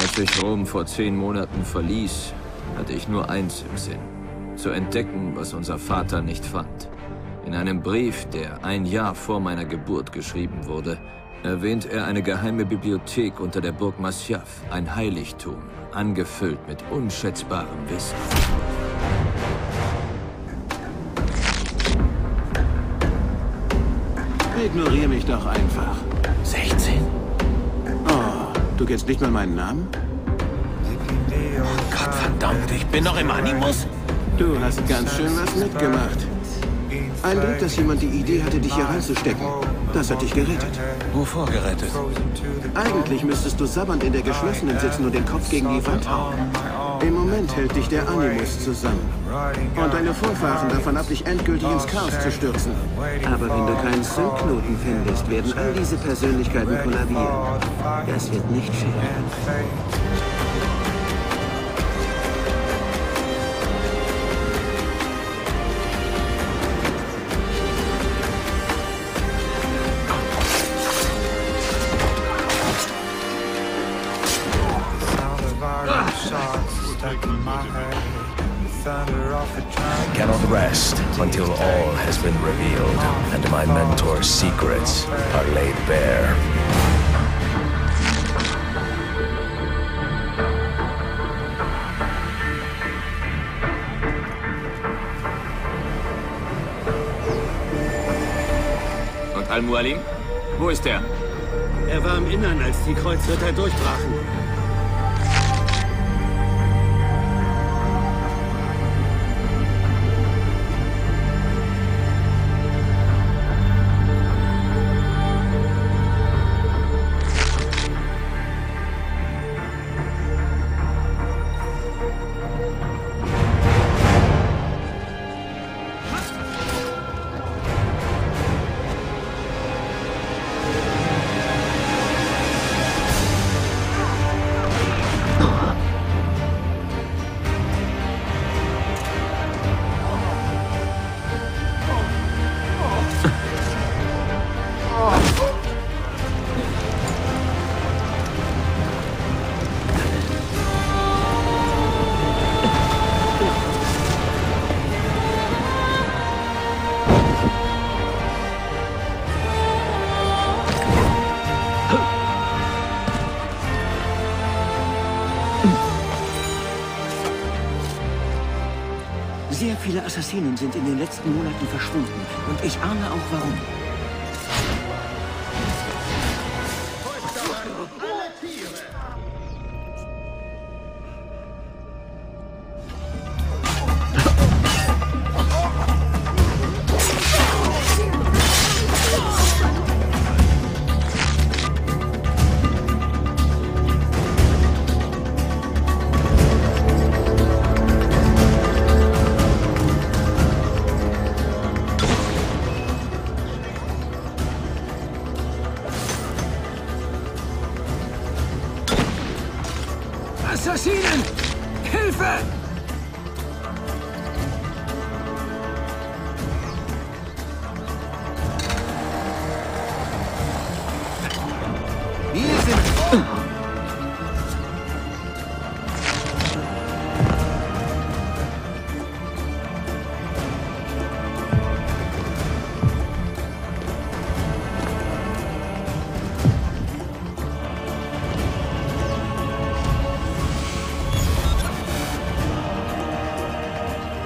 Als ich Rom vor zehn Monaten verließ, hatte ich nur eins im Sinn. Zu entdecken, was unser Vater nicht fand. In einem Brief, der ein Jahr vor meiner Geburt geschrieben wurde, erwähnt er eine geheime Bibliothek unter der Burg Masyaf, ein Heiligtum, angefüllt mit unschätzbarem Wissen. Ignoriere mich doch einfach. 16. Oh, du kennst nicht mal meinen Namen? Gott verdammt, ich bin noch im Animus? Du hast ganz schön was mitgemacht. Ein Glück, dass jemand die Idee hatte, dich hier reinzustecken. Das hat dich gerettet. Wovor gerettet? Eigentlich müsstest du sabbernd in der geschlossenen sitzen und den Kopf gegen die Wand hauen. Im Moment hält dich der Animus zusammen. Und deine Vorfahren davon ab, dich endgültig ins Chaos zu stürzen. Aber wenn du keinen Zündknoten findest, werden all diese Persönlichkeiten kollabieren. Das wird nicht schön. I cannot rest until all has been revealed and my mentor's secrets are laid bare. Und Al-Mualim? Wo ist er? Er war im Innern, als die Kreuzritter durchbrachen. Viele Assassinen sind in den letzten Monaten verschwunden. Und ich ahne auch warum. Assassinen! Hilfe!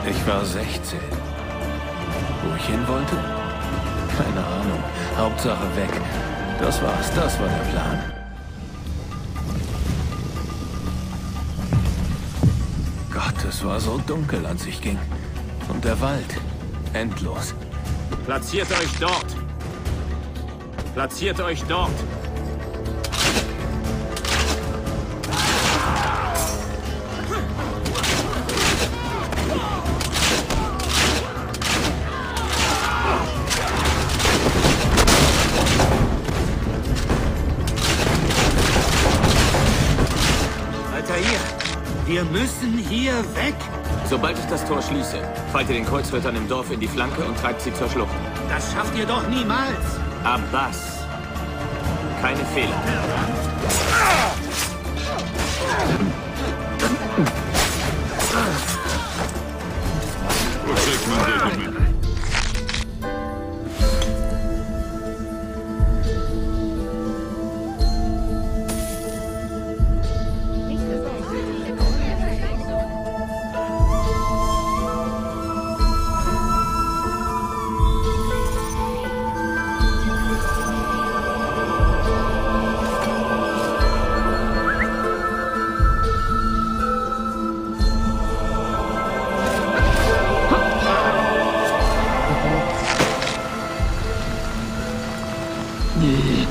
Ich war 16. Wo ich hin wollte? Keine Ahnung. Hauptsache weg. Das war's, das war der Plan. Gott, es war so dunkel, als ich ging. Und der Wald. Endlos. Platziert euch dort! Platziert euch dort! Wir müssen hier weg. Sobald ich das Tor schließe, fallt ihr den Kreuzrittern im Dorf in die Flanke und treibt sie zur Schlucht. Das schafft ihr doch niemals! Abbas. Keine Fehler. 你。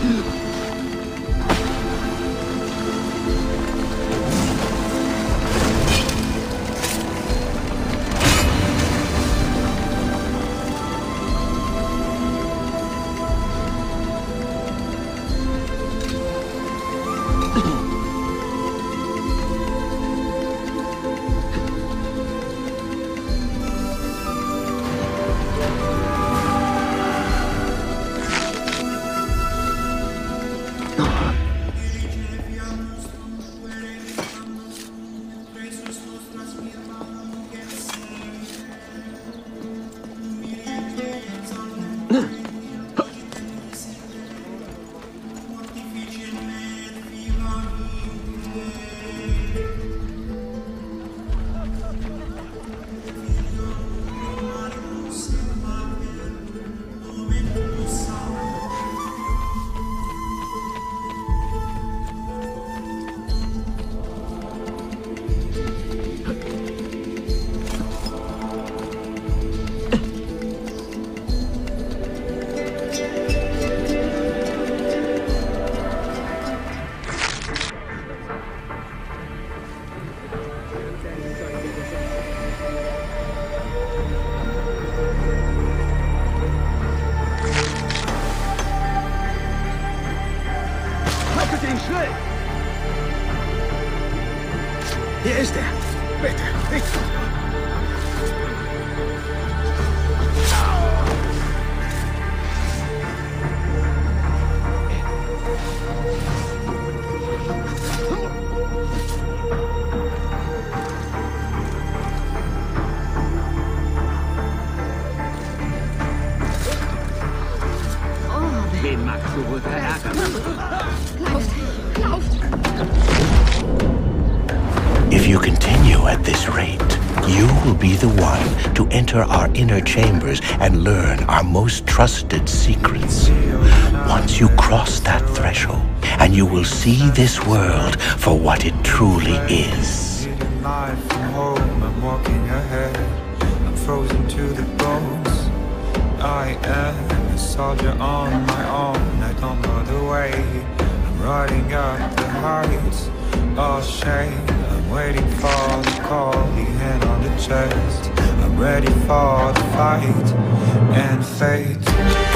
Wen magst du wohl verärgern? If you continue at this rate, you will be the one to enter our inner chambers and learn our most trusted secrets. Once you cross that threshold, and you will see this world for what it truly is. I am a soldier on my own. I don't know the way. I'm riding up the heights. All shame. I'm waiting for the call. The hand on the chest. I'm ready for the fight and fate.